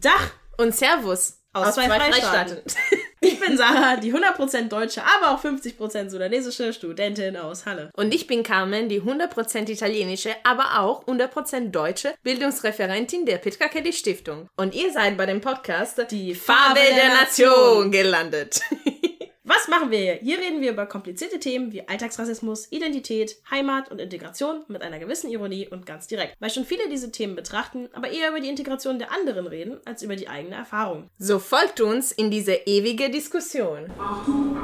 Dach und Servus aus, aus zwei, zwei Freistaaten. ich bin Sarah, die 100% deutsche, aber auch 50% sudanesische Studentin aus Halle. Und ich bin Carmen, die 100% italienische, aber auch 100% deutsche Bildungsreferentin der Petra Kelly Stiftung. Und ihr seid bei dem Podcast Die Farbe, der, der. Nation gelandet. Was machen wir hier? Hier reden wir über komplizierte Themen wie Alltagsrassismus, Identität, Heimat und Integration mit einer gewissen Ironie und ganz direkt. Weil schon viele diese Themen betrachten, aber eher über die Integration der anderen reden, als über die eigene Erfahrung. So folgt uns in diese ewige Diskussion. Achtung,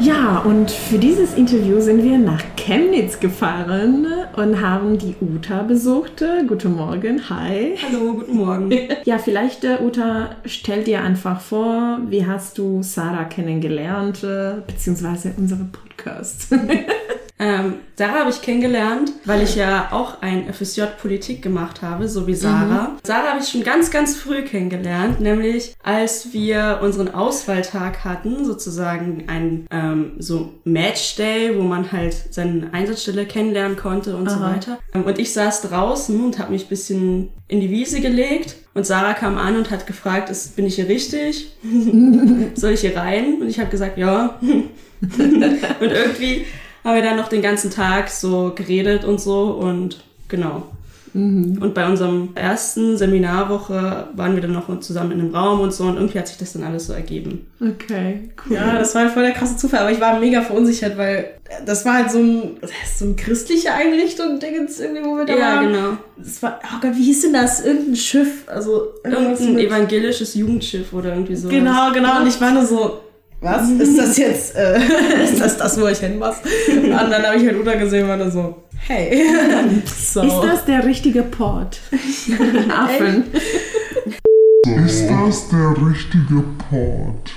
Ja, und für dieses Interview sind wir nach Chemnitz gefahren und haben die Uta besucht. Guten Morgen, hi. Hallo, guten Morgen. Ja, vielleicht, äh, Uta, stell dir einfach vor, wie hast du Sarah kennengelernt, äh, beziehungsweise unsere Podcast? Ähm, Sarah habe ich kennengelernt, weil ich ja auch ein FSJ Politik gemacht habe, so wie Sarah. Mhm. Sarah habe ich schon ganz, ganz früh kennengelernt, nämlich als wir unseren Auswahltag hatten, sozusagen ein ähm, so Matchday, wo man halt seine Einsatzstelle kennenlernen konnte und Aha. so weiter. Ähm, und ich saß draußen und habe mich ein bisschen in die Wiese gelegt und Sarah kam an und hat gefragt, ist, bin ich hier richtig? Soll ich hier rein? Und ich habe gesagt, ja. und irgendwie haben wir dann noch den ganzen Tag so geredet und so und genau. Mhm. Und bei unserem ersten Seminarwoche waren wir dann noch zusammen in einem Raum und so und irgendwie hat sich das dann alles so ergeben. Okay, cool. Ja, das war voll der krasse Zufall, aber ich war mega verunsichert, weil das war halt so ein, so eine christliche Einrichtung, Dingens irgendwie, wo wir da ja, waren. Ja, genau. Das war, oh Gott, wie hieß denn das? Irgendein Schiff, also irgendein evangelisches Jugendschiff oder irgendwie so. Genau, genau. Und ich war nur so, was? Ist das jetzt, äh, ist das das, wo ich hin muss? Und dann habe ich halt Uta gesehen und so, hey. So. Ist das der richtige Port? Affen. Ist das der richtige Port?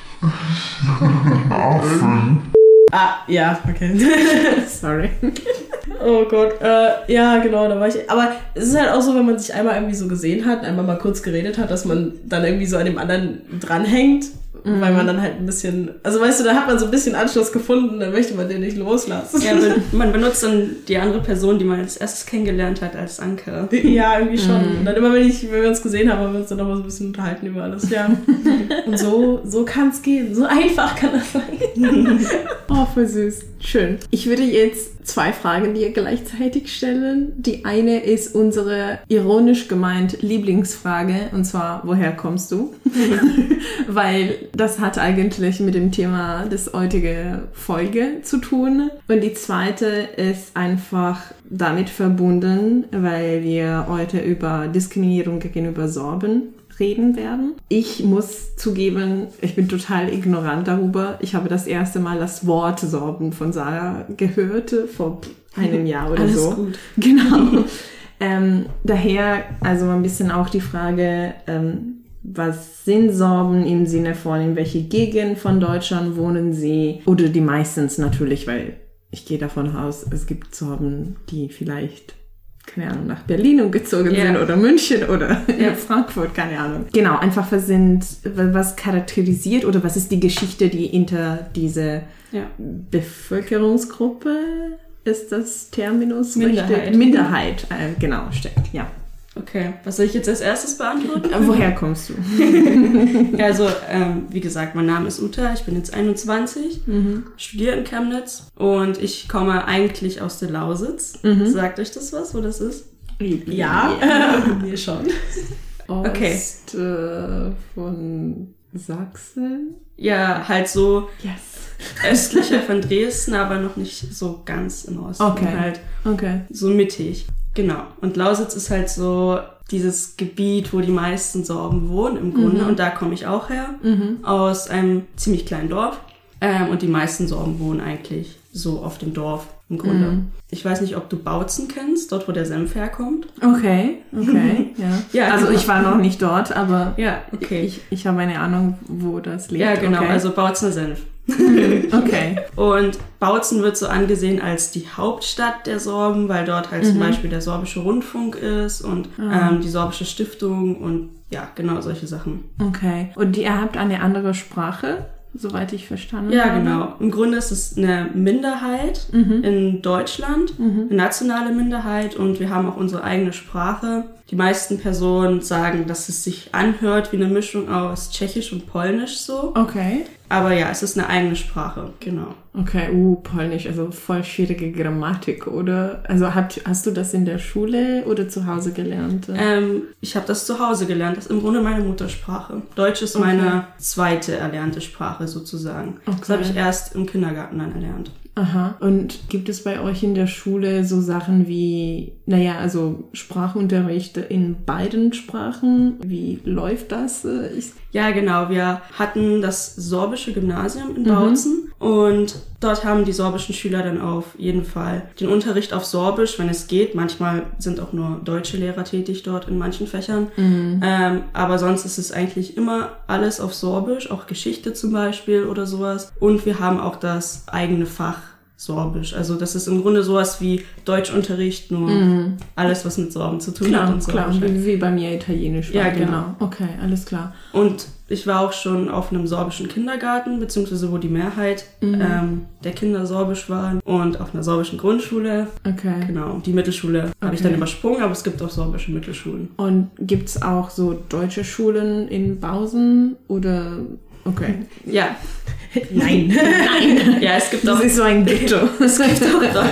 Affen. Ah, ja, okay. Sorry. Oh Gott, äh, ja, genau, da war ich. Aber es ist halt auch so, wenn man sich einmal irgendwie so gesehen hat, einmal mal kurz geredet hat, dass man dann irgendwie so an dem anderen dranhängt Mhm. Weil man dann halt ein bisschen, also weißt du, da hat man so ein bisschen Anschluss gefunden, dann möchte man den nicht loslassen. Ja, man benutzt dann die andere Person, die man als erstes kennengelernt hat, als Anker. Ja, irgendwie schon. Mhm. Und dann immer, wenn, ich, wenn wir uns gesehen haben, haben wir uns dann noch mal so ein bisschen unterhalten über alles. Ja. Und so, so kann es gehen. So einfach kann das sein. oh, voll süß. Schön. Ich würde jetzt zwei Fragen dir gleichzeitig stellen. Die eine ist unsere ironisch gemeint Lieblingsfrage, und zwar, woher kommst du? Weil das hat eigentlich mit dem Thema des heutigen Folge zu tun. Und die zweite ist einfach damit verbunden, weil wir heute über Diskriminierung gegenüber Sorben reden werden. Ich muss zugeben, ich bin total ignorant darüber. Ich habe das erste Mal das Wort Sorben von Sarah gehört vor einem Jahr oder Alles so. Gut. Genau. ähm, daher also ein bisschen auch die Frage, ähm, was sind Sorben im Sinne von, in welche Gegend von Deutschland wohnen sie? Oder die meistens natürlich, weil ich gehe davon aus, es gibt Sorben, die vielleicht keine Ahnung, nach Berlin umgezogen yeah. sind oder München oder yeah. Frankfurt, keine Ahnung. Genau, einfach was sind, was charakterisiert oder was ist die Geschichte, die hinter diese ja. Bevölkerungsgruppe ist das Terminus? Minderheit. Minderheit, äh, genau, steckt, ja. Okay, was soll ich jetzt als erstes beantworten? Äh, woher kommst du? ja, also, ähm, wie gesagt, mein Name ist Uta, ich bin jetzt 21, mhm. studiere in Chemnitz und ich komme eigentlich aus der Lausitz. Mhm. Sagt euch das was, wo das ist? Ja, ja. mir schon. Okay. Ost, äh, von Sachsen? Ja, halt so yes. östlicher von Dresden, aber noch nicht so ganz im Osten. Okay. Halt okay. so mittig. Genau. Und Lausitz ist halt so dieses Gebiet, wo die meisten Sorben wohnen im Grunde. Mhm. Und da komme ich auch her, mhm. aus einem ziemlich kleinen Dorf. Ähm, und die meisten Sorben wohnen eigentlich so auf dem Dorf im Grunde. Mhm. Ich weiß nicht, ob du Bautzen kennst, dort wo der Senf herkommt. Okay, okay, ja. ja also genau. ich war noch nicht dort, aber ja, okay. ich, ich habe eine Ahnung, wo das liegt. Ja, genau, okay. also Bautzener Senf. okay. Und Bautzen wird so angesehen als die Hauptstadt der Sorben, weil dort halt mhm. zum Beispiel der Sorbische Rundfunk ist und ah. ähm, die Sorbische Stiftung und ja, genau solche Sachen. Okay. Und ihr habt eine andere Sprache? soweit ich verstanden Ja, habe. genau. Im Grunde ist es eine Minderheit in Deutschland, eine nationale Minderheit und wir haben auch unsere eigene Sprache. Die meisten Personen sagen, dass es sich anhört wie eine Mischung aus Tschechisch und Polnisch so. Okay. Aber ja, es ist eine eigene Sprache, genau. Okay, uh, Polnisch, also voll schwierige Grammatik, oder? Also hat, hast du das in der Schule oder zu Hause gelernt? Ähm, ich habe das zu Hause gelernt. Das ist im Grunde meine Muttersprache. Deutsch ist Okay. meine zweite erlernte Sprache sozusagen. Das Okay. habe ich erst im Kindergarten dann erlernt. Aha. Und gibt es bei euch in der Schule so Sachen wie, naja, also Sprachunterricht in beiden Sprachen? Wie läuft das? Äh, Ich, Ja, genau. Wir hatten das sorbische Gymnasium in Bautzen und dort haben die sorbischen Schüler dann auf jeden Fall den Unterricht auf Sorbisch, wenn es geht. Manchmal sind auch nur deutsche Lehrer tätig dort in manchen Fächern. Ähm, aber sonst ist es eigentlich immer alles auf Sorbisch, auch Geschichte zum Beispiel oder sowas. Und wir haben auch das eigene Fach Sorbisch. Also das ist im Grunde sowas wie Deutschunterricht, nur alles, was mit Sorben zu tun hat klar, und so. klar, wie, wie bei mir Italienisch war. Ja, genau. Okay, alles klar. Und ich war auch schon auf einem sorbischen Kindergarten, beziehungsweise wo die Mehrheit ähm, der Kinder sorbisch waren und auf einer sorbischen Grundschule. Okay. Genau, die Mittelschule habe ich dann Okay. übersprungen, aber es gibt auch sorbische Mittelschulen. Und gibt's auch so deutsche Schulen in Bausen oder okay. Ja, Nein. ja, es gibt Das auch, ist so ein Ghetto. es gibt auch,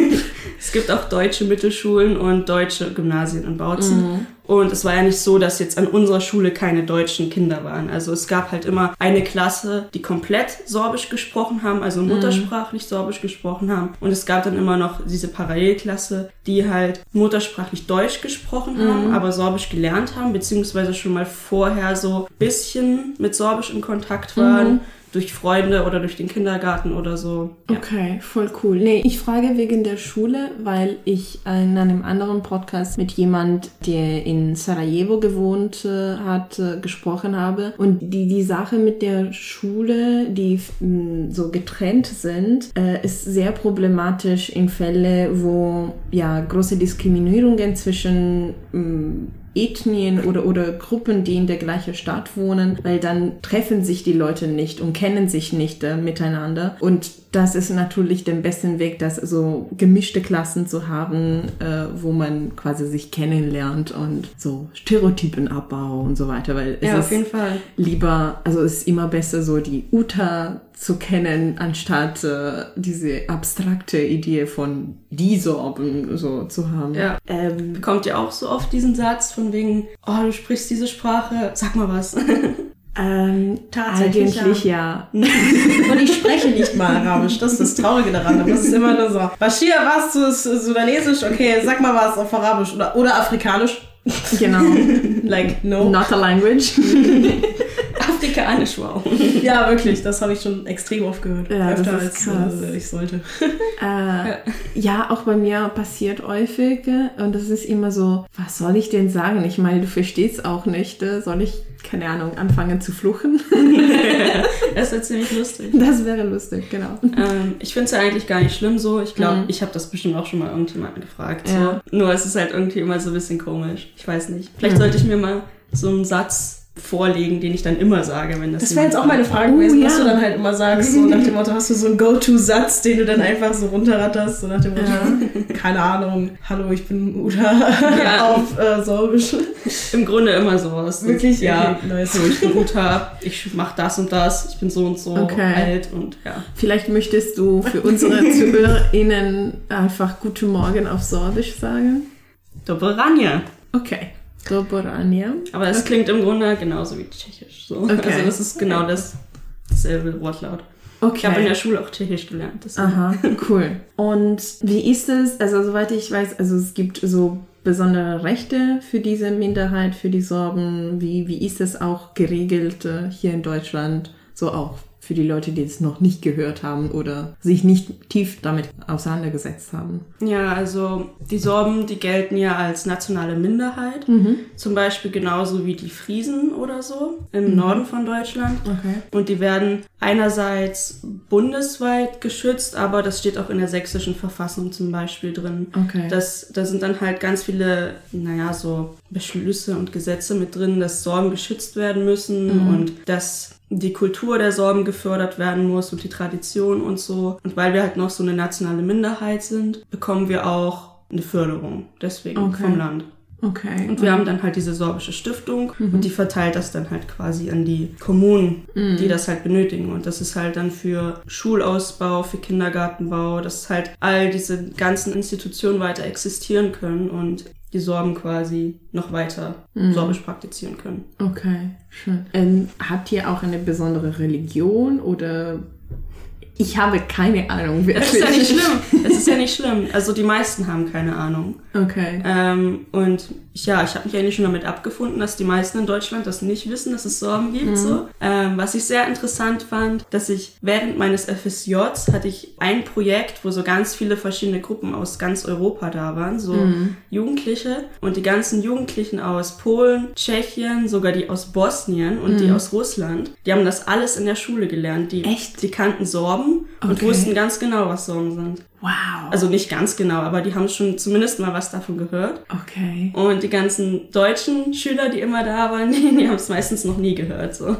es gibt auch deutsche Mittelschulen und deutsche Gymnasien in Bautzen. Und es war ja nicht so, dass jetzt an unserer Schule keine deutschen Kinder waren. Also es gab halt immer eine Klasse, die komplett Sorbisch gesprochen haben, also muttersprachlich Sorbisch gesprochen haben. Und es gab dann immer noch diese Parallelklasse, die halt muttersprachlich Deutsch gesprochen haben, aber Sorbisch gelernt haben, beziehungsweise schon mal vorher so bisschen mit Sorbisch in Kontakt waren. Durch Freunde oder durch den Kindergarten oder so. Ja. Okay, voll cool. Nee, ich frage wegen der Schule, weil ich in einem anderen Podcast mit jemand, der in Sarajevo gewohnt äh, hat, äh, gesprochen habe. Und die, die Sache mit der Schule, die so getrennt sind, äh, ist sehr problematisch in Fälle, wo ja große Diskriminierungen zwischen Ethnien oder, oder Gruppen, die in der gleichen Stadt wohnen, weil dann treffen sich die Leute nicht und kennen sich nicht äh, miteinander. Und das ist natürlich der beste Weg, das so gemischte Klassen zu haben, äh, wo man quasi sich kennenlernt und so Stereotypenabbau und so weiter, weil es Ja, auf ist jeden Fall. lieber, also es ist immer besser so die Uta zu kennen, anstatt äh, diese abstrakte Idee von die Sorben so zu haben. Ja. Ähm, Bekommt ihr auch so oft diesen Satz von wegen, oh, du sprichst diese Sprache, sag mal was. Ähm, Tatsächlich, eigentlich ja. Und ich spreche nicht mal Arabisch. Das ist das Traurige daran. Es ist immer nur so. Bashir, was? Du ist Sudanesisch? Okay, sag mal was auf Arabisch oder, oder Afrikanisch. Genau. Like, no. Not a language. Afrikanisch, wow. Ja, wirklich. Das habe ich schon extrem oft gehört. Ja, das Öfter ist als krass. äh, ich sollte. äh, ja, auch bei mir passiert häufig äh, und das ist immer so, was soll ich denn sagen? Ich meine, du verstehst auch nicht. äh, Soll ich, keine Ahnung, anfangen zu fluchen? Das ist ziemlich lustig. Das wäre lustig, genau. Ähm, ich finde es ja eigentlich gar nicht schlimm so. Ich glaube, ich habe das bestimmt auch schon mal irgendjemanden gefragt. Ja. So. Nur es ist halt irgendwie immer so ein bisschen komisch. Ich weiß nicht. Vielleicht sollte ich mir mal so einen Satz vorlegen, den ich dann immer sage, wenn das Das wäre jetzt auch meine Frage Oh, gewesen, was ja. du dann halt immer sagst. So nach dem Motto, hast du so einen Go-To-Satz, den du dann einfach so runterratterst. So nach dem Motto, keine Ahnung, hallo, ich bin Uta Ja. auf äh, Sorbisch. Im Grunde immer sowas. Wirklich? Ja. Okay, nice. So, ich bin Uta, ich mach das und das, ich bin so und so Okay. alt und ja. Vielleicht möchtest du für unsere ZuhörerInnen einfach Guten Morgen auf Sorbisch sagen? Dobrania. Okay. Dobrania. Aber es klingt im Grunde genauso wie Tschechisch. So. Okay. Also das ist genau das, dasselbe Wortlaut. Ich habe in der Schule auch Tschechisch gelernt. deswegen. Aha, cool. Und wie ist es, also soweit ich weiß, also es gibt so besondere Rechte für diese Minderheit, für die Sorben. Wie, wie ist es auch geregelt äh, hier in Deutschland? So auch für die Leute, die es noch nicht gehört haben oder sich nicht tief damit auseinandergesetzt haben. Ja, also die Sorben, die gelten ja als nationale Minderheit. Zum Beispiel genauso wie die Friesen oder so im Norden von Deutschland. Okay. Und die werden einerseits bundesweit geschützt, aber das steht auch in der sächsischen Verfassung zum Beispiel drin. Okay. Das, da sind dann halt ganz viele, naja, so Beschlüsse und Gesetze mit drin, dass Sorben geschützt werden müssen und dass die Kultur der Sorben gefördert werden muss und die Tradition und so. Und weil wir halt noch so eine nationale Minderheit sind, bekommen wir auch eine Förderung deswegen Okay. vom Land. Okay. Und wir haben dann halt diese sorbische Stiftung und die verteilt das dann halt quasi an die Kommunen, die das halt benötigen. Und das ist halt dann für Schulausbau, für Kindergartenbau, dass halt all diese ganzen Institutionen weiter existieren können und die Sorben quasi noch weiter sorbisch praktizieren können. Okay, schön. Ähm, habt ihr auch eine besondere Religion oder ich habe keine Ahnung, wer Das ist ja nicht schlimm. Es ist ja nicht schlimm. Also die meisten haben keine Ahnung. Okay. Ähm, und ja, ich habe mich eigentlich schon damit abgefunden, dass die meisten in Deutschland das nicht wissen, dass es Sorben gibt. So. Ähm, was ich sehr interessant fand, dass ich während meines FSJs hatte ich ein Projekt, wo so ganz viele verschiedene Gruppen aus ganz Europa da waren, so Jugendliche. Und die ganzen Jugendlichen aus Polen, Tschechien, sogar die aus Bosnien und die aus Russland, die haben das alles in der Schule gelernt. Die, Echt? Die kannten Sorben und Okay. wussten ganz genau, was Sorben sind. Wow. Also nicht ganz genau, aber die haben schon zumindest mal was davon gehört. okay. Und die ganzen deutschen Schüler, die immer da waren, die, die haben es meistens noch nie gehört. So.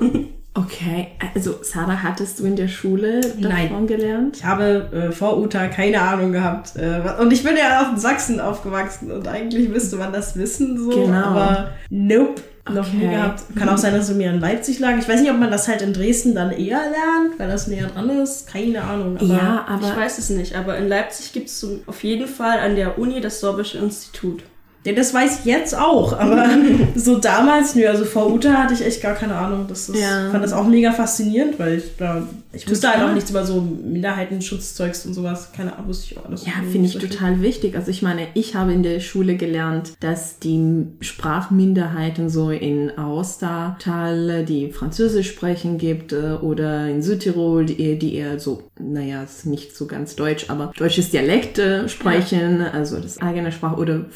Okay. Also, Sarah, hattest du in der Schule Nein. davon gelernt? Ich habe äh, vor Uta keine Ahnung gehabt. Äh, und ich bin ja auch in Sachsen aufgewachsen und eigentlich müsste man das wissen, so. Genau. Aber nope, noch nie gehabt. Kann auch sein, dass es mir in Leipzig lag. Ich weiß nicht, ob man das halt in Dresden dann eher lernt, weil das näher dran ist. Keine Ahnung. Aber ja, ich aber weiß es nicht, aber in Leipzig gibt es auf jeden Fall an der Uni das Sorbische Institut. Ja, das weiß ich jetzt auch, aber so damals, nö, also vor Uta hatte ich echt gar keine Ahnung. Das ist, Ja. fand das auch mega faszinierend, weil ich da, ich wusste halt auch nichts über so Minderheitensschutzzeugs und sowas. Keine Ahnung, wusste ich auch alles. Ja, finde ich total wichtig. Also ich meine, ich habe in der Schule gelernt, dass die Sprachminderheiten so in Aostatal, die Französisch sprechen, gibt äh, oder in Südtirol, die, die eher so, naja, ist nicht so ganz deutsch, aber deutsches Dialekt äh, sprechen, also das eigene Sprache oder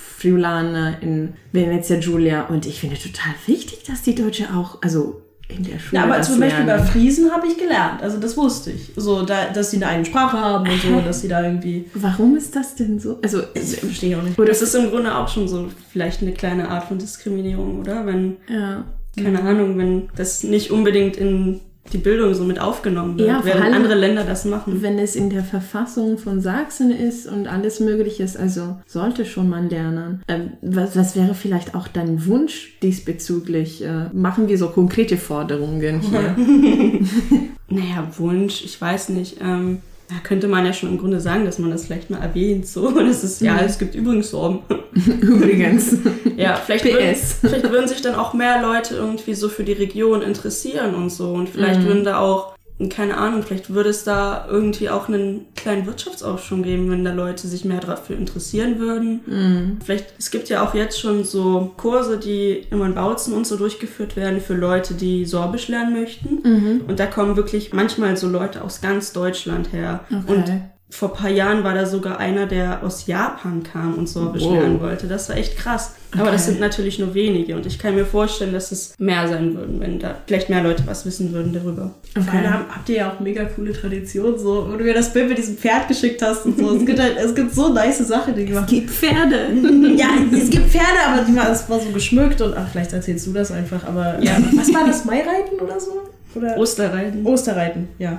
Friulana in Venezia Giulia. Und ich finde total wichtig, dass die Deutsche auch, also in der Schule Ja, aber zum Beispiel bei lernen. Friesen habe ich gelernt. Also das wusste ich. So, da, dass sie eine eigene Sprache haben und so, dass sie da irgendwie. Warum ist das denn so? Also, Ich verstehe auch nicht. oder Das ist im Grunde auch schon so vielleicht eine kleine Art von Diskriminierung, oder? Wenn, ja. keine Ahnung, wenn das nicht unbedingt in die Bildung so mit aufgenommen wird, Ja, während andere Länder das machen. Wenn es in der Verfassung von Sachsen ist und alles Mögliche ist, also sollte schon man lernen. Ähm, was, was wäre vielleicht auch dein Wunsch diesbezüglich? Äh, machen wir so konkrete Forderungen hier? Naja, Wunsch, ich weiß nicht. Ähm, da könnte man ja schon im Grunde sagen, dass man das vielleicht mal erwähnt. So, das ist ja, es gibt übrigens Sorben. Übrigens. Ja, vielleicht würden, vielleicht würden sich dann auch mehr Leute irgendwie so für die Region interessieren und so. Und vielleicht würden da auch, keine Ahnung, vielleicht würde es da irgendwie auch einen kleinen Wirtschaftsaufschwung geben, wenn da Leute sich mehr dafür interessieren würden. Vielleicht, es gibt ja auch jetzt schon so Kurse, die immer in Bautzen und so durchgeführt werden für Leute, die Sorbisch lernen möchten. Und da kommen wirklich manchmal so Leute aus ganz Deutschland her. Okay. Und vor ein paar Jahren war da sogar einer, der aus Japan kam und Sorbisch Wow. lernen wollte. Das war echt krass. Aber das sind natürlich nur wenige und ich kann mir vorstellen, dass es mehr sein würden, wenn da vielleicht mehr Leute was wissen würden darüber. Vor allem habt, habt ihr ja auch mega coole Traditionen, so, wo du mir das Bild mit diesem Pferd geschickt hast und so. Es gibt halt, es gibt so nice Sachen, die gemacht Die Pferde. Ja, es gibt Pferde, aber die war, es war so geschmückt und ach, vielleicht erzählst du das einfach, aber Ja. was war das? Maireiten oder so? Oder Osterreiten. Osterreiten, ja.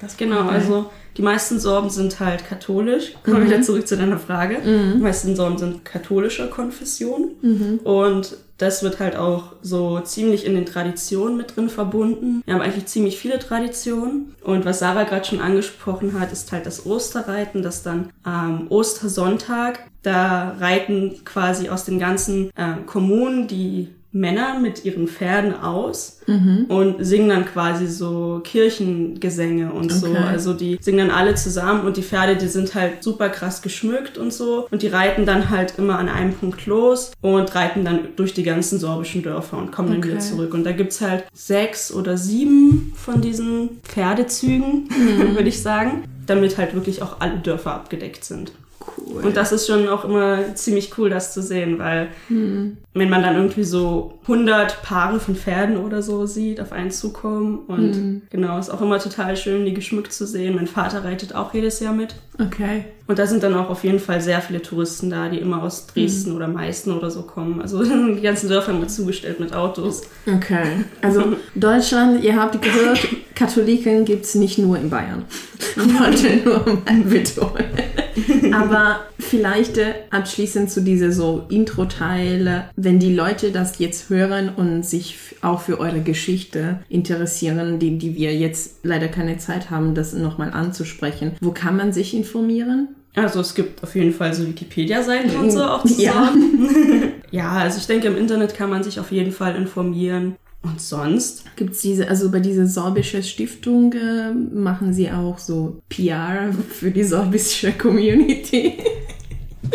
Das Genau, also die meisten Sorben sind halt katholisch. Kommen wir wieder zurück zu deiner Frage. Die meisten Sorben sind katholischer Konfession. Und das wird halt auch so ziemlich in den Traditionen mit drin verbunden. Wir haben eigentlich ziemlich viele Traditionen. Und was Sarah gerade schon angesprochen hat, ist halt das Osterreiten, das dann am Ostersonntag, da reiten quasi aus den ganzen äh, Kommunen die Männer mit ihren Pferden aus und singen dann quasi so Kirchengesänge und so. Okay. Also die singen dann alle zusammen und die Pferde, die sind halt super krass geschmückt und so. Und die reiten dann halt immer an einem Punkt los und reiten dann durch die ganzen sorbischen Dörfer und kommen dann Okay. wieder zurück. Und da gibt's halt sechs oder sieben von diesen Pferdezügen, würde ich sagen, damit halt wirklich auch alle Dörfer abgedeckt sind. Cool. Und das ist schon auch immer ziemlich cool, das zu sehen, weil wenn man dann irgendwie so 100 Paare von Pferden oder so sieht, auf einen zukommen und genau, ist auch immer total schön, die geschmückt zu sehen. Mein Vater reitet auch jedes Jahr mit. okay. Und da sind dann auch auf jeden Fall sehr viele Touristen da, die immer aus Dresden oder Meißen oder so kommen. Also die ganzen Dörfer immer zugestellt mit Autos. Okay. Also Deutschland, ihr habt gehört, Katholiken gibt's nicht nur in Bayern. Ich wollte nur mal betonen. Aber vielleicht äh, abschließend zu dieser so Intro-Teil, wenn die Leute das jetzt hören und sich auch für eure Geschichte interessieren, die, die wir jetzt leider keine Zeit haben, das nochmal anzusprechen, wo kann man sich informieren? Also es gibt auf jeden Fall so Wikipedia-Seiten und so auch zu Ja. Ja, also ich denke, im Internet kann man sich auf jeden Fall informieren. Und sonst? Gibt's diese, also bei dieser sorbische Stiftung äh, machen sie auch so PR für die sorbische Community.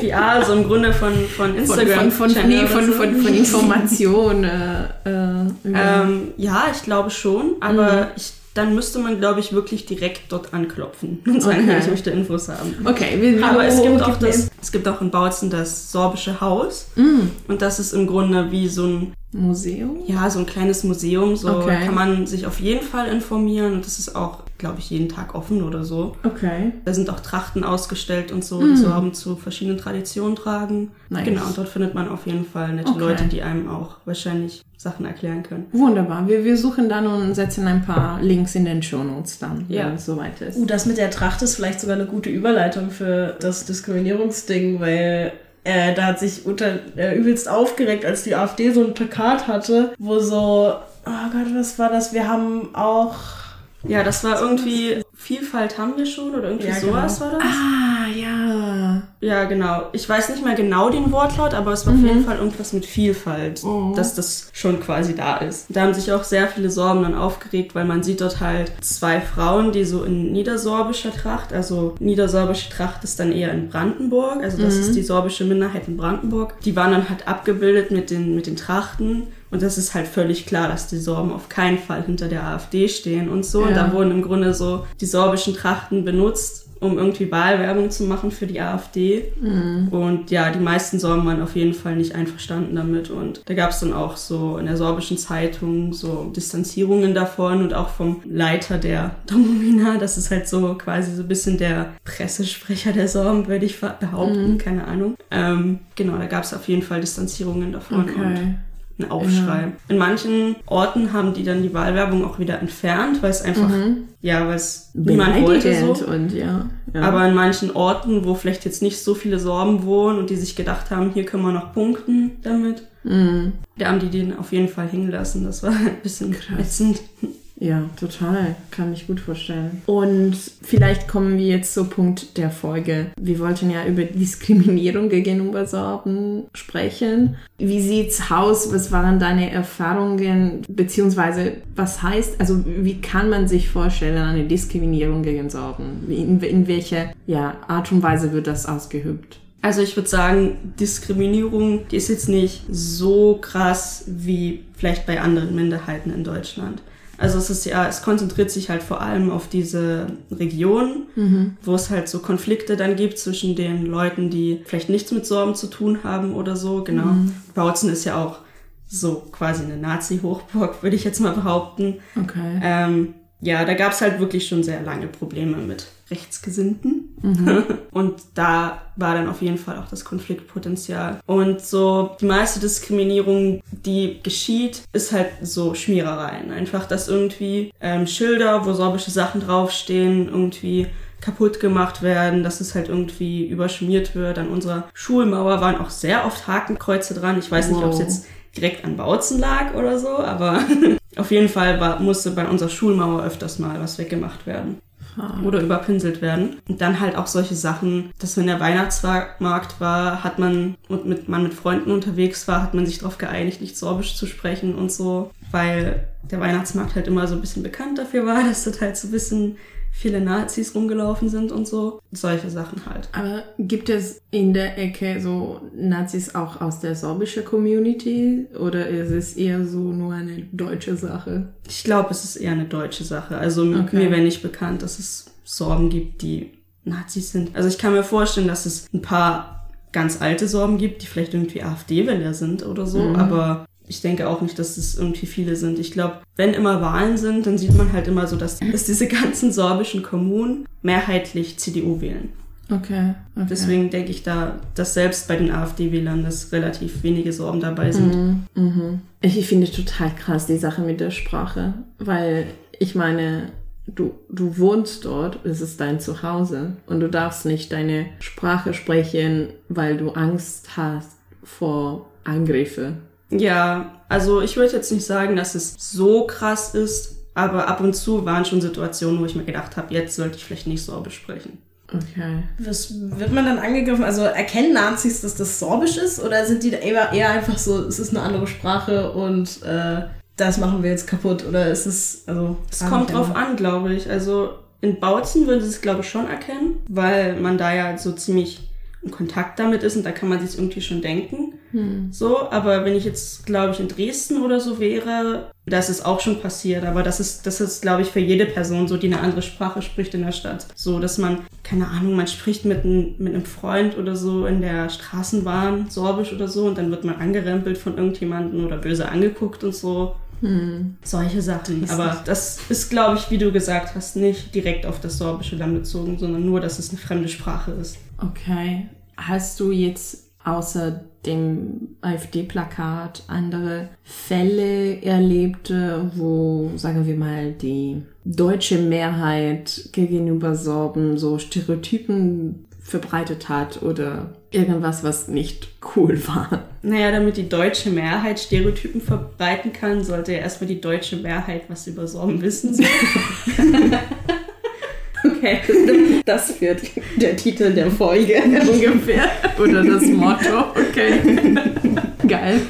Ja, also im Grunde von, von Von, Instagram. von, von, nee, von, von, von Information. Äh, äh, über- Ähm, ja, ich glaube schon, aber ich, dann müsste man, glaube ich, wirklich direkt dort anklopfen und sagen, Okay. ich möchte Infos haben. okay, wir, Aber es gibt auch das, es gibt auch in Bautzen das sorbische Haus Mm, und das ist im Grunde wie so ein Museum? Ja, so ein kleines Museum, so Okay. kann man sich auf jeden Fall informieren und das ist auch, glaube ich, jeden Tag offen oder so. Okay. Da sind auch Trachten ausgestellt und so, die Sorben zu verschiedenen Traditionen tragen. Mm. Nice. Genau, und dort findet man auf jeden Fall nette Okay. Leute, die einem auch wahrscheinlich Sachen erklären können. Wunderbar. Wir, wir suchen dann und setzen ein paar Links in den Shownotes dann, Ja. wenn es soweit ist. Uh, das mit der Tracht ist vielleicht sogar eine gute Überleitung für das Diskriminierungsding, weil äh, da hat sich unter, äh, übelst aufgeregt, als die AfD so ein Plakat hatte, wo so, oh Gott, was war das? Wir haben auch. Ja, das war irgendwie, Vielfalt haben wir schon oder irgendwie Ja, sowas genau. war das? Ah, ja. Genau. Ich weiß nicht mehr genau den Wortlaut, aber es war Mhm. auf jeden Fall irgendwas mit Vielfalt, dass das schon quasi da ist. Da haben sich auch sehr viele Sorben dann aufgeregt, weil man sieht dort halt zwei Frauen, die so in niedersorbischer Tracht, also niedersorbische Tracht ist dann eher in Brandenburg, also das Mhm. ist die sorbische Minderheit in Brandenburg. Die waren dann halt abgebildet mit den, mit den Trachten. Und das ist halt völlig klar, dass die Sorben auf keinen Fall hinter der AfD stehen und so. Und Ja. da wurden im Grunde so die sorbischen Trachten benutzt, um irgendwie Wahlwerbung zu machen für die AfD. Und ja, die meisten Sorben waren auf jeden Fall nicht einverstanden damit. Und da gab es dann auch so in der sorbischen Zeitung so Distanzierungen davon und auch vom Leiter der Domina. Das ist halt so quasi so ein bisschen der Pressesprecher der Sorben, würde ich behaupten. Keine Ahnung. Ähm, genau, da gab es auf jeden Fall Distanzierungen davon. Und Okay. ein Aufschrei. In manchen Orten haben die dann die Wahlwerbung auch wieder entfernt, weil es einfach, ja, weil es niemand wollte so. Und ja. ja. Aber in manchen Orten, wo vielleicht jetzt nicht so viele Sorben wohnen und die sich gedacht haben, hier können wir noch punkten damit, Mhm. da haben die den auf jeden Fall hängen lassen. Das war ein bisschen ätzend. Ja, total. Kann ich gut vorstellen. Und vielleicht kommen wir jetzt zum Punkt der Folge. Wir wollten ja über Diskriminierung gegenüber Sorben sprechen. Wie sieht's aus? Was waren deine Erfahrungen? Beziehungsweise, was heißt, also wie kann man sich vorstellen, eine Diskriminierung gegen Sorben? In, in welcher ja, Art und Weise wird das ausgeübt? Also ich würde sagen, Diskriminierung, die ist jetzt nicht so krass wie vielleicht bei anderen Minderheiten in Deutschland. Also es ist ja, es konzentriert sich halt vor allem auf diese Region, wo es halt so Konflikte dann gibt zwischen den Leuten, die vielleicht nichts mit Sorben zu tun haben oder so. Genau. Bautzen ist ja auch so quasi eine Nazi-Hochburg, würde ich jetzt mal behaupten. Okay. Ähm, ja, da gab es halt wirklich schon sehr lange Probleme mit Rechtsgesinnten. Und da war dann auf jeden Fall auch das Konfliktpotenzial. Und so die meiste Diskriminierung, die geschieht, ist halt so Schmierereien. Einfach, dass irgendwie ähm, Schilder, wo sorbische Sachen draufstehen, irgendwie kaputt gemacht werden, dass es halt irgendwie überschmiert wird. An unserer Schulmauer waren auch sehr oft Hakenkreuze dran. Ich weiß nicht, ob es Wow. jetzt direkt an Bautzen lag oder so, aber auf jeden Fall war, musste bei unserer Schulmauer öfters mal was weggemacht werden oder überpinselt werden. Und dann halt auch solche Sachen, dass wenn der Weihnachtsmarkt war, hat man und mit, man mit Freunden unterwegs war, hat man sich darauf geeinigt, nicht Sorbisch zu sprechen und so, weil der Weihnachtsmarkt halt immer so ein bisschen bekannt dafür war, dass dort halt so ein bisschen viele Nazis rumgelaufen sind und so. Solche Sachen halt. Aber gibt es in der Ecke so Nazis auch aus der sorbischen Community oder ist es eher so nur eine deutsche Sache? Ich glaube, es ist eher eine deutsche Sache. Also Okay. mir wäre nicht bekannt, dass es Sorben gibt, die Nazis sind. Also ich kann mir vorstellen, dass es ein paar ganz alte Sorben gibt, die vielleicht irgendwie AfD-Wähler sind oder so, aber ich denke auch nicht, dass es irgendwie viele sind. Ich glaube, wenn immer Wahlen sind, dann sieht man halt immer so, dass, dass diese ganzen sorbischen Kommunen mehrheitlich CDU wählen. Okay. okay. Deswegen denke ich da, dass selbst bei den AfD-Wählern, dass relativ wenige Sorben dabei sind. Mhm. Ich, ich finde total krass die Sache mit der Sprache, weil ich meine, du, du wohnst dort, es ist dein Zuhause und du darfst nicht deine Sprache sprechen, weil du Angst hast vor Angriffen. Ja, also ich würde jetzt nicht sagen, dass es so krass ist, aber ab und zu waren schon Situationen, wo ich mir gedacht habe, jetzt sollte ich vielleicht nicht Sorbisch sprechen. Okay. Was wird man dann angegriffen? Also erkennen Nazis, dass das Sorbisch ist? Oder sind die eher, eher einfach so, es ist eine andere Sprache und äh, das machen wir jetzt kaputt? Oder ist es, also. Es kommt drauf an, glaube ich. Also in Bautzen würde es, glaube ich, schon erkennen, weil man da ja so ziemlich in Kontakt damit ist und da kann man sich irgendwie schon denken. So, aber wenn ich jetzt, glaube ich, in Dresden oder so wäre, das ist auch schon passiert, aber das ist, das ist, glaube ich, für jede Person so, die eine andere Sprache spricht in der Stadt. So, dass man, keine Ahnung, man spricht mit, ein, mit einem Freund oder so in der Straßenbahn, Sorbisch oder so, und dann wird man angerempelt von irgendjemandem oder böse angeguckt und so. Solche Sachen. Aber das ist, glaube ich, wie du gesagt hast, nicht direkt auf das Sorbische dann bezogen, sondern nur, dass es eine fremde Sprache ist. Okay. Hast du jetzt außer dem AfD-Plakat andere Fälle erlebt, äh, wo, sagen wir mal, die deutsche Mehrheit gegenüber Sorben so Stereotypen verbreitet hat oder irgendwas, was nicht cool war? Naja, damit die deutsche Mehrheit Stereotypen verbreiten kann, sollte ja erstmal die deutsche Mehrheit was über Sorben wissen. Okay, das wird der Titel der Folge ungefähr. Oder das Motto. Okay. Geil.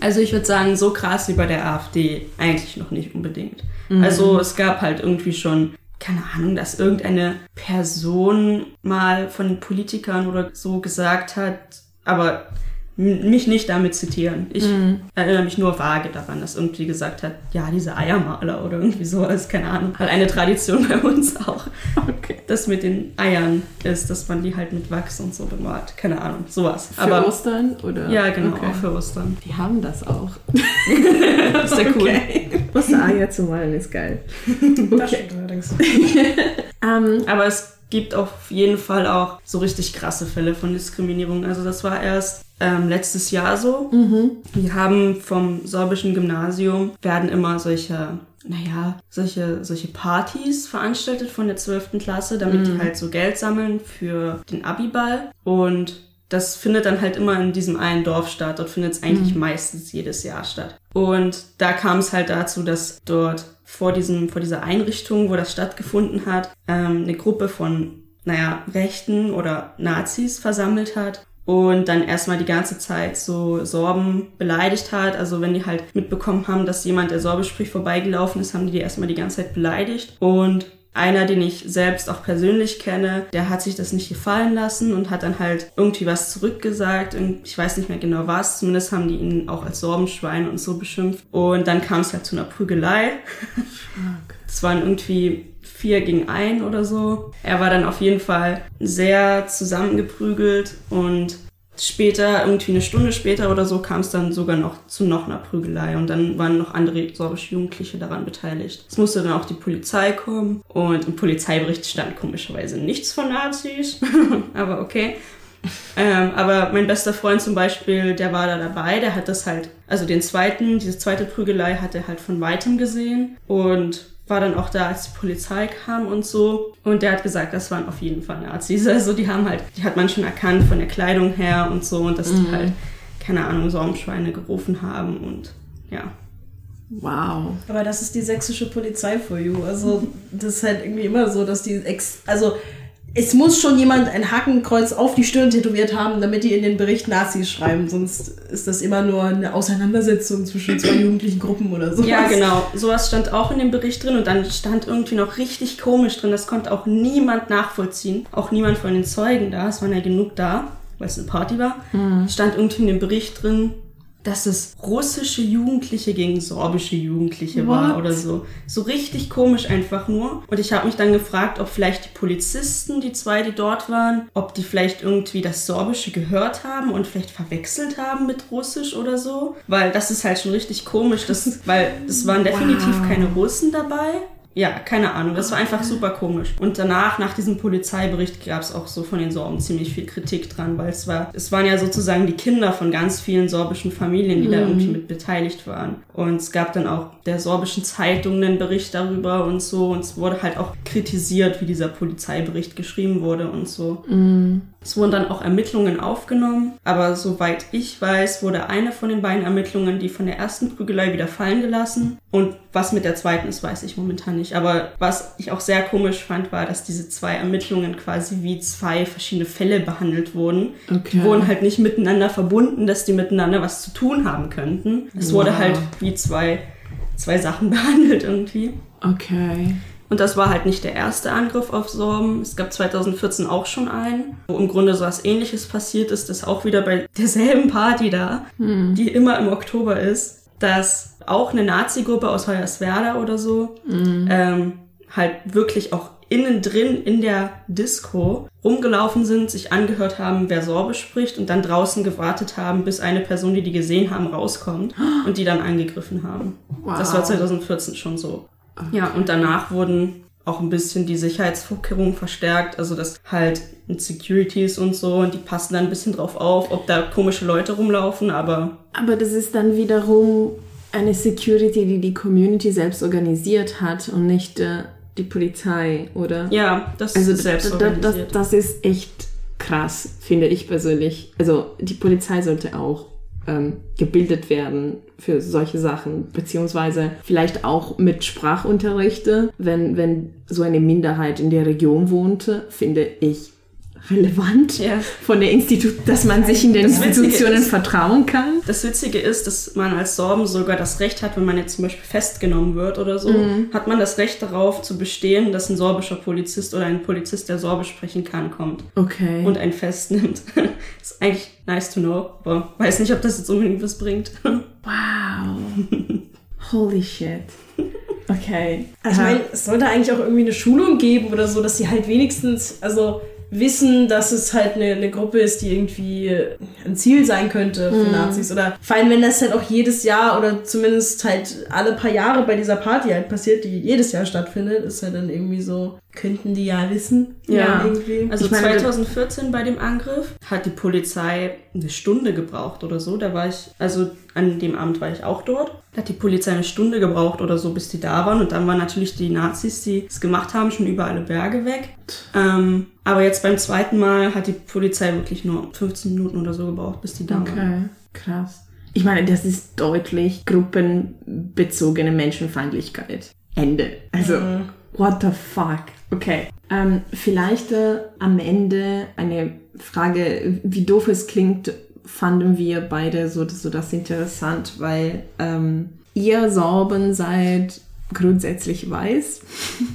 Also ich würde sagen, so krass wie bei der AfD eigentlich noch nicht unbedingt. Also es gab halt irgendwie schon, keine Ahnung, dass irgendeine Person mal von den Politikern oder so gesagt hat, aber mich nicht damit zitieren. Ich erinnere mich nur vage daran, dass irgendwie gesagt hat, ja, diese Eiermaler oder irgendwie sowas, keine Ahnung. Weil eine Tradition bei uns auch, Okay. das mit den Eiern ist, dass man die halt mit Wachs und so bemalt. Keine Ahnung, sowas. Für Aber Ostern oder? ja, genau, Okay. auch für Ostern. Die haben das auch. Das ist ja cool. Ostereier zu malen ist geil. Das stimmt allerdings. Ähm, Aber es gibt auf jeden Fall auch so richtig krasse Fälle von Diskriminierung. Also das war erst ähm, letztes Jahr so. Wir haben vom sorbischen Gymnasium werden immer solche, naja, solche, solche Partys veranstaltet von der 12. Klasse, damit die halt so Geld sammeln für den Abiball. Und das findet dann halt immer in diesem einen Dorf statt. Dort findet es eigentlich meistens jedes Jahr statt. Und da kam es halt dazu, dass dort vor diesem, vor dieser Einrichtung, wo das stattgefunden hat, ähm, eine Gruppe von, naja, Rechten oder Nazis versammelt hat und dann erstmal die ganze Zeit so Sorben beleidigt hat. Also wenn die halt mitbekommen haben, dass jemand, der Sorbisch spricht, vorbeigelaufen ist, haben die die erstmal die ganze Zeit beleidigt. Und einer, den ich selbst auch persönlich kenne, der hat sich das nicht gefallen lassen und hat dann halt irgendwie was zurückgesagt. Und ich weiß nicht mehr genau was. Zumindest haben die ihn auch als Sorbenschwein und so beschimpft. Und dann kam es halt zu einer Prügelei. Es waren irgendwie vier gegen ein oder so. Er war dann auf jeden Fall sehr zusammengeprügelt und später, irgendwie eine Stunde später oder so, kam es dann sogar noch zu noch einer Prügelei und dann waren noch andere sorbische Jugendliche daran beteiligt. Es musste dann auch die Polizei kommen und im Polizeibericht stand komischerweise nichts von Nazis, aber okay. Ähm, aber mein bester Freund zum Beispiel, der war da dabei, der hat das halt, also den zweiten, diese zweite Prügelei hat er halt von weitem gesehen und war dann auch da, als die Polizei kam und so. Und der hat gesagt, das waren auf jeden Fall Nazis. Also die haben halt, die hat man schon erkannt von der Kleidung her und so und dass die halt, keine Ahnung, Sorbenschweine gerufen haben und ja. wow. Aber das ist die sächsische Polizei for you. Also, das ist halt irgendwie immer so, dass die ex also es muss schon jemand ein Hakenkreuz auf die Stirn tätowiert haben, damit die in den Bericht Nazis schreiben. Sonst ist das immer nur eine Auseinandersetzung zwischen zwei jugendlichen Gruppen oder so. Ja, genau. Sowas stand auch in dem Bericht drin und dann stand irgendwie noch richtig komisch drin. Das konnte auch niemand nachvollziehen. Auch niemand von den Zeugen da. Es waren ja genug da, weil es eine Party war. Stand irgendwie in dem Bericht drin, dass es russische Jugendliche gegen sorbische Jugendliche war What? oder so. So richtig komisch einfach nur. Und ich habe mich dann gefragt, ob vielleicht die Polizisten, die zwei, die dort waren, ob die vielleicht irgendwie das Sorbische gehört haben und vielleicht verwechselt haben mit Russisch oder so. Weil das ist halt schon richtig komisch, das, weil es waren definitiv Wow. keine Russen dabei. Ja, keine Ahnung. Das war einfach super komisch. Und danach, nach diesem Polizeibericht, gab es auch so von den Sorben ziemlich viel Kritik dran, weil es war, es waren ja sozusagen die Kinder von ganz vielen sorbischen Familien, die da irgendwie mit beteiligt waren. Und es gab dann auch der sorbischen Zeitung einen Bericht darüber und so. Und es wurde halt auch kritisiert, wie dieser Polizeibericht geschrieben wurde und so. Es wurden dann auch Ermittlungen aufgenommen, aber soweit ich weiß, wurde eine von den beiden Ermittlungen, die von der ersten Prügelei, wieder fallen gelassen. Und was mit der zweiten ist, weiß ich momentan nicht. Aber was ich auch sehr komisch fand, war, dass diese zwei Ermittlungen quasi wie zwei verschiedene Fälle behandelt wurden. Okay. Die wurden halt nicht miteinander verbunden, dass die miteinander was zu tun haben könnten. Es wurde Wow. halt wie zwei, zwei Sachen behandelt irgendwie. Okay. Und das war halt nicht der erste Angriff auf Sorben. Es gab 2014 auch schon einen, wo im Grunde so was ähnliches passiert ist, das auch wieder bei derselben Party da, die immer im Oktober ist, dass auch eine Nazi-Gruppe aus Hoyerswerda oder so ähm, halt wirklich auch innen drin in der Disco rumgelaufen sind, sich angehört haben, wer Sorbisch spricht und dann draußen gewartet haben, bis eine Person, die die gesehen haben, rauskommt und die dann angegriffen haben. Das war Wow. 2014 schon so. Ja, und danach wurden auch ein bisschen die Sicherheitsvorkehrungen verstärkt, also das halt Securities und so und die passen dann ein bisschen drauf auf, ob da komische Leute rumlaufen, aber Aber das ist dann wiederum eine Security, die die Community selbst organisiert hat und nicht äh, die Polizei, oder? ja, das Also ist selbst da, das, organisiert. das ist echt krass, finde ich persönlich. Also die Polizei sollte auch ähm, gebildet werden für solche Sachen, beziehungsweise vielleicht auch mit Sprachunterrichte, wenn, wenn so eine Minderheit in der Region wohnte, finde ich relevant Ja. von der Institut, dass man sich in den Das Institutionen ist- vertrauen kann. Das Witzige ist, dass man als Sorben sogar das Recht hat, wenn man jetzt zum Beispiel festgenommen wird oder so, Mhm. hat man das Recht darauf zu bestehen, dass ein sorbischer Polizist oder ein Polizist, der Sorbisch sprechen kann, kommt Okay. und einen festnimmt. ist eigentlich nice to know, aber weiß nicht, ob das jetzt unbedingt was bringt. wow. Holy shit. Okay. Also ich meine, es sollte eigentlich auch irgendwie eine Schulung geben oder so, dass sie halt wenigstens, also wissen, dass es halt eine, eine Gruppe ist, die irgendwie ein Ziel sein könnte für Nazis. Oder vor allem, wenn das halt auch jedes Jahr oder zumindest halt alle paar Jahre bei dieser Party halt passiert, die jedes Jahr stattfindet, ist halt dann irgendwie so, könnten die ja wissen. Ja. irgendwie. Also Ich meine, 2014 bei dem Angriff hat die Polizei eine Stunde gebraucht oder so. Da war ich, also an dem Abend war ich auch dort. Da hat die Polizei eine Stunde gebraucht oder so, bis die da waren. Und dann waren natürlich die Nazis, die es gemacht haben, schon über alle Berge weg. Ähm, aber jetzt beim zweiten Mal hat die Polizei wirklich nur 15 Minuten oder so gebraucht, bis die da waren. Okay, krass. Ich meine, das ist deutlich gruppenbezogene Menschenfeindlichkeit. Ende. Also, what the fuck? Okay. Ähm, vielleicht äh, am Ende eine Frage, wie doof es klingt, fanden wir beide so, so das interessant, weil ähm, ihr Sorben seid grundsätzlich weiß.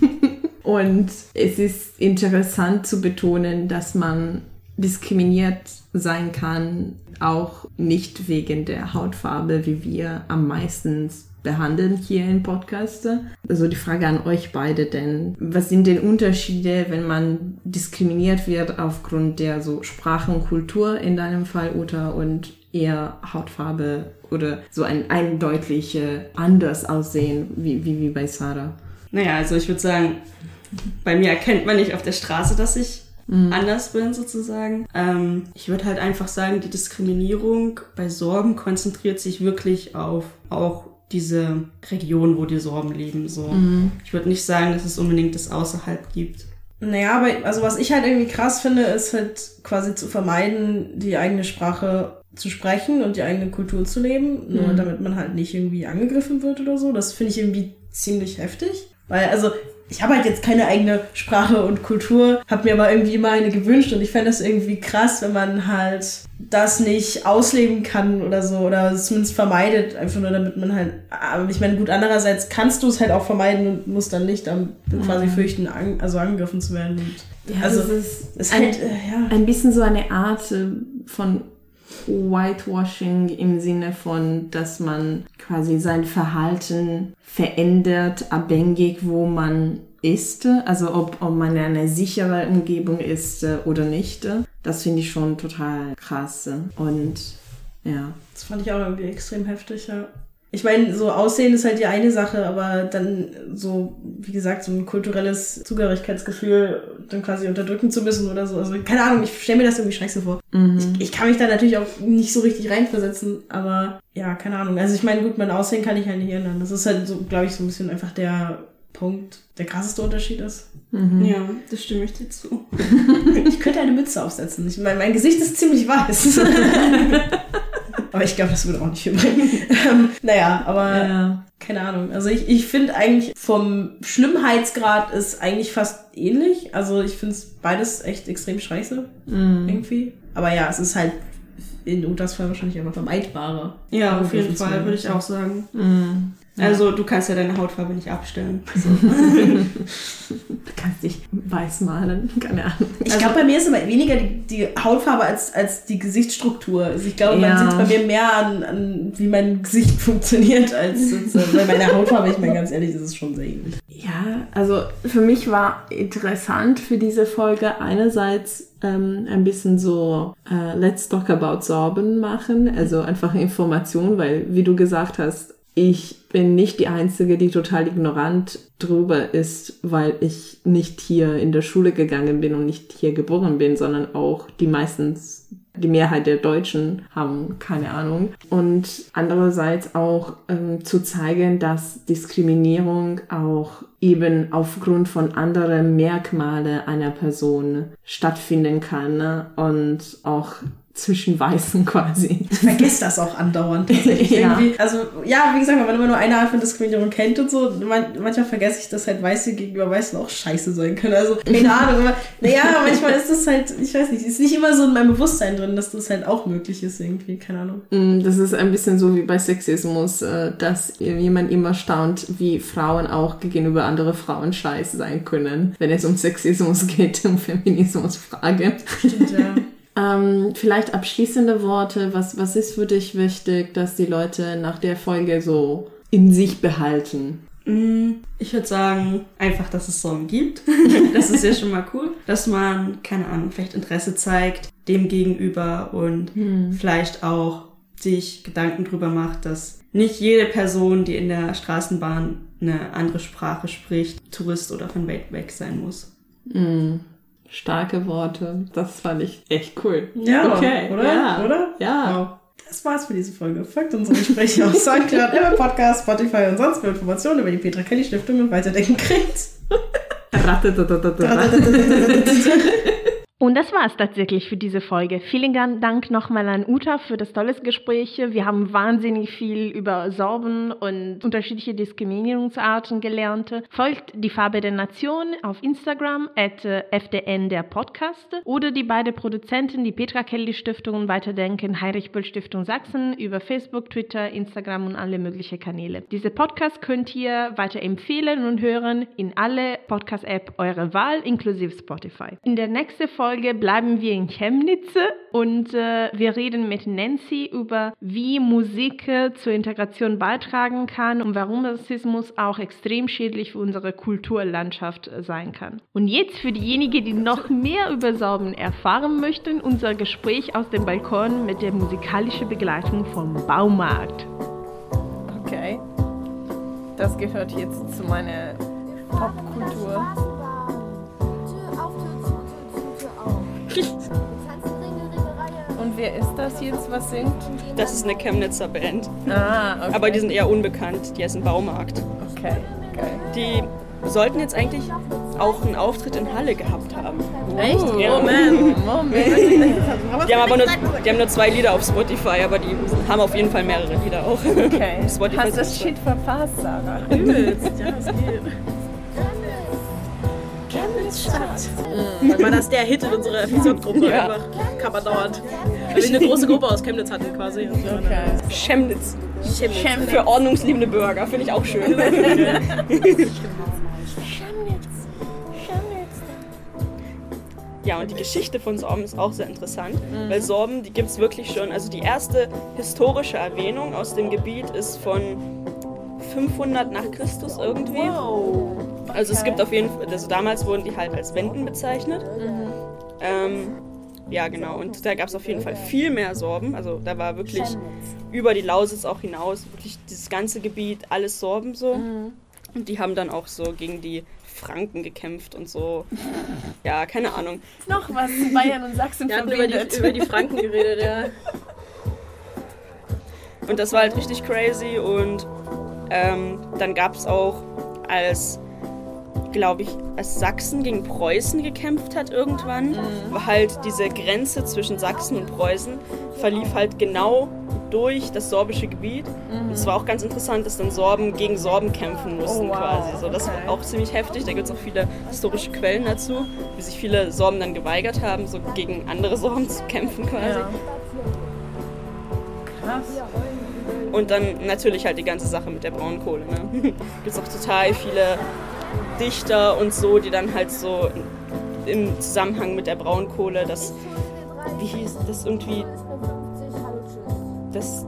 Und es ist interessant zu betonen, dass man diskriminiert sein kann, auch nicht wegen der Hautfarbe, wie wir am meisten behandeln hier im Podcast. Also die Frage an euch beide denn, was sind denn Unterschiede, wenn man diskriminiert wird aufgrund der so Sprache und Kultur in deinem Fall, Uta, und eher Hautfarbe oder so ein eindeutige anders aussehen, wie, wie, wie bei Sarah? Naja, also ich würde sagen, bei mir erkennt man nicht auf der Straße, dass ich anders bin sozusagen. Ähm, ich würde halt einfach sagen, die Diskriminierung bei Sorben konzentriert sich wirklich auf auch diese Region, wo die Sorben leben. So. Ich würde nicht sagen, dass es unbedingt das außerhalb gibt. Naja, aber also was ich halt irgendwie krass finde, ist halt quasi zu vermeiden, die eigene Sprache zu sprechen und die eigene Kultur zu leben, nur damit man halt nicht irgendwie angegriffen wird oder so. Das finde ich irgendwie ziemlich heftig. Weil, also, ich habe halt jetzt keine eigene Sprache und Kultur, habe mir aber irgendwie immer eine gewünscht und ich fände das irgendwie krass, wenn man halt das nicht ausleben kann oder so oder es zumindest vermeidet, einfach nur damit man halt, aber ich meine, gut, andererseits kannst du es halt auch vermeiden und musst dann nicht am, quasi fürchten, an, also angegriffen zu werden. Und, Ja, also, das ist ist ein, halt, äh, ja. ein bisschen so eine Art äh, von Whitewashing im Sinne von, dass man quasi sein Verhalten verändert, abhängig, wo man ist, also ob, ob man in einer sicheren Umgebung ist äh, oder nicht. Das finde ich schon total krass. Und ja. Das fand ich auch irgendwie extrem heftig, ja. Ich meine, so Aussehen ist halt die eine Sache, aber dann so, wie gesagt, so ein kulturelles Zugehörigkeitsgefühl dann quasi unterdrücken zu müssen oder so. Also keine Ahnung, ich stelle mir das irgendwie scheiße vor. Ich, ich kann mich da natürlich auch nicht so richtig reinversetzen, aber ja, keine Ahnung. Also ich meine, gut, mein Aussehen kann ich halt nicht ändern. Das ist halt so, glaube ich, so ein bisschen einfach der Punkt, der krasseste Unterschied ist. Ja, das stimme ich dir zu. Ich könnte eine Mütze aufsetzen. Ich meine, mein Gesicht ist ziemlich weiß. aber ich glaube, das würde auch nicht viel bringen. Ähm, naja, aber Ja. keine Ahnung. Also ich, ich finde eigentlich vom Schlimmheitsgrad ist eigentlich fast ähnlich. Also ich finde es beides echt extrem scheiße. Irgendwie. Aber ja, es ist halt in Utas Fall wahrscheinlich einfach vermeidbarer. Ja, auf jeden Fall, würde ich auch sagen. Mhm. Also, du kannst ja deine Hautfarbe nicht abstellen. Du kannst dich weiß malen, keine Ahnung. Ich glaube, bei mir ist immer weniger die, die Hautfarbe als, als die Gesichtsstruktur. Also ich glaube, Ja. man sieht bei mir mehr an, an wie mein Gesicht funktioniert, als äh, bei meiner Hautfarbe. Ich meine, ganz ehrlich, das ist schon sehr ähnlich. Ja, also für mich war interessant für diese Folge einerseits ähm, ein bisschen so äh, Let's Talk About Sorben machen, also einfach Information, weil wie du gesagt hast, ich bin nicht die Einzige, die total ignorant drüber ist, weil ich nicht hier in der Schule gegangen bin und nicht hier geboren bin, sondern auch die meistens die Mehrheit der Deutschen haben keine Ahnung. Und andererseits auch ähm, zu zeigen, dass Diskriminierung auch eben aufgrund von anderen Merkmale einer Person stattfinden kann ne? und auch zwischen Weißen quasi. Ich vergesse das auch andauernd tatsächlich. Ja. Irgendwie. Also, ja, wie gesagt, wenn man immer nur eine Art von Diskriminierung kennt und so, man, manchmal vergesse ich, dass halt Weiße gegenüber Weißen auch scheiße sein können. Also, keine Ahnung, aber naja, manchmal ist das halt, ich weiß nicht, ist nicht immer so in meinem Bewusstsein drin, dass das halt auch möglich ist irgendwie, keine Ahnung. Mm, Das ist ein bisschen so wie bei Sexismus, äh, dass jemand immer staunt, wie Frauen auch gegenüber andere Frauen scheiße sein können, wenn es um Sexismus geht, um Feminismusfrage. Stimmt, ja. Ähm, vielleicht abschließende Worte. Was, was ist für dich wichtig, dass die Leute nach der Folge so in sich behalten? Mm, Ich würde sagen, einfach, dass es Sorgen gibt. das ist ja schon mal cool. Dass man, keine Ahnung, vielleicht Interesse zeigt dem gegenüber und vielleicht auch sich Gedanken drüber macht, dass nicht jede Person, die in der Straßenbahn eine andere Sprache spricht, Tourist oder von weit weg sein muss. Mm, starke Worte. Das fand ich echt cool. Ja, Okay, oder? ja. Oder? Ja. Wow. Das war's für diese Folge. Folgt unsere Gespräche auf Soundcloud, Apple Podcast, Spotify und sonst wo Informationen über die Petra Kelly Stiftung und Weiterdenken kriegt. Und das war es tatsächlich für diese Folge. Vielen Dank nochmal an Uta für das tolle Gespräch. Wir haben wahnsinnig viel über Sorben und unterschiedliche Diskriminierungsarten gelernt. Folgt die Farbe der Nation auf Instagram at äh, FDN der Podcast oder die beiden Produzenten, die Petra Kelly Stiftung und Weiterdenken Heinrich Böll Stiftung Sachsen über Facebook, Twitter, Instagram und alle möglichen Kanäle. Diese Podcast könnt ihr weiter empfehlen und hören in alle Podcast-App eurer Wahl, inklusive Spotify. In der nächsten Folge bleiben wir in Chemnitz und äh, wir reden mit Nancy über, wie Musik äh, zur Integration beitragen kann und warum Rassismus auch extrem schädlich für unsere Kulturlandschaft äh, sein kann. Und jetzt für diejenigen, die noch mehr über Sorben erfahren möchten, unser Gespräch aus dem Balkon mit der musikalischen Begleitung vom Baumarkt. Okay. Das gehört jetzt zu meiner Popkultur. Und wer ist das jetzt, was singt? Das ist eine Chemnitzer Band. Ah, okay. Aber die sind eher unbekannt. Die heißen Baumarkt. Okay, geil. Die sollten jetzt eigentlich auch einen Auftritt in Halle gehabt haben. Echt? Ja. Moment, Moment. Die haben aber nur, die haben nur zwei Lieder auf Spotify, aber die haben auf jeden Fall mehrere Lieder auch. Okay. Spotify Hast das Shit verpasst, Sarah? Übelst, ja, es geht. Dann war das der Hit in unserer Episodengruppe. Ja. Einfach kann man dauernd. Weil wir eine große Gruppe aus Chemnitz hatten quasi. So. Okay. Chemnitz. Chemnitz. Für ordnungsliebende Bürger, finde ich auch schön. ja, und die Geschichte von Sorben ist auch sehr interessant, weil Sorben, die gibt es wirklich schon. Also die erste historische Erwähnung aus dem Gebiet ist von 500 nach Christus irgendwie. Also es gibt auf jeden Fall, also damals wurden die halt als Wenden bezeichnet. Ähm, ja, genau. Und da gab es auf jeden Fall viel mehr Sorben. Also da war wirklich über die Lausitz auch hinaus, wirklich dieses ganze Gebiet, alles Sorben so. Und die haben dann auch so gegen die Franken gekämpft und so. Ja, keine Ahnung. Noch was Bayern und Sachsen Wir hatten über die, über die Franken geredet, ja. Und das war halt richtig crazy. Und ähm, dann gab es auch, als, glaube ich, als Sachsen gegen Preußen gekämpft hat irgendwann, war halt diese Grenze zwischen Sachsen und Preußen, verlief halt genau durch das sorbische Gebiet. Und es war auch ganz interessant, dass dann Sorben gegen Sorben kämpfen mussten Oh, wow. quasi. So, das Okay. war auch ziemlich heftig. Da gibt es auch viele historische Quellen dazu, wie sich viele Sorben dann geweigert haben, so gegen andere Sorben zu kämpfen quasi. Ja. Krass. Und dann natürlich halt die ganze Sache mit der Braunkohle. Ne? Gibt es auch total viele Dichter und so, die dann halt so im Zusammenhang mit der Braunkohle das, wie hieß das irgendwie, das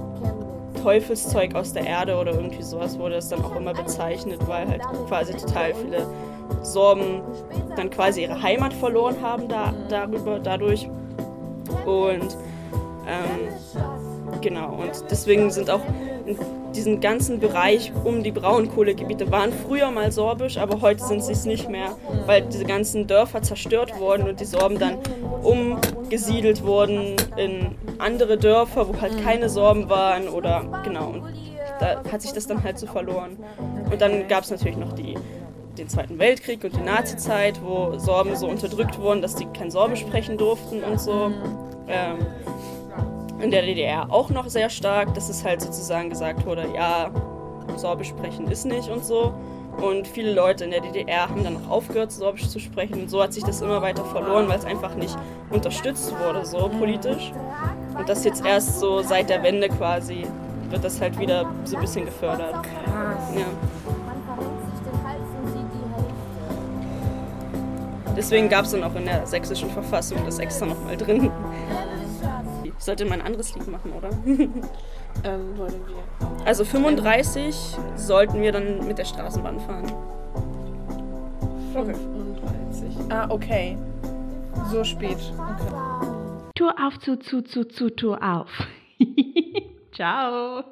Teufelszeug aus der Erde oder irgendwie sowas wurde das dann auch immer bezeichnet, weil halt quasi total viele Sorben dann quasi ihre Heimat verloren haben da, darüber, dadurch. Und ähm, Genau, und deswegen sind auch in diesem ganzen Bereich um die Braunkohlegebiete waren früher mal sorbisch, aber heute sind sie es nicht mehr, weil diese ganzen Dörfer zerstört wurden und die Sorben dann umgesiedelt wurden in andere Dörfer, wo halt keine Sorben waren oder genau, und da hat sich das dann halt so verloren. Und dann gab es natürlich noch die, den Zweiten Weltkrieg und die Nazizeit, wo Sorben so unterdrückt wurden, dass die kein Sorbisch sprechen durften und so. Ähm, in der DDR auch noch sehr stark, dass es halt sozusagen gesagt wurde, ja, Sorbisch sprechen ist nicht und so. Und viele Leute in der DDR haben dann auch aufgehört, Sorbisch zu sprechen. Und so hat sich das immer weiter verloren, weil es einfach nicht unterstützt wurde, so politisch. Und das jetzt erst so seit der Wende quasi wird das halt wieder so ein bisschen gefördert. Ja. Deswegen gab es dann auch in der sächsischen Verfassung das extra nochmal drin. Ich sollte mal ein anderes Lied machen, oder? Ähm, wollen wir. Also 35 sollten wir dann mit der Straßenbahn fahren. Okay. 35. Ah, okay. So spät. Okay. Tür auf, zu, zu, zu, zu, Tür auf. Ciao.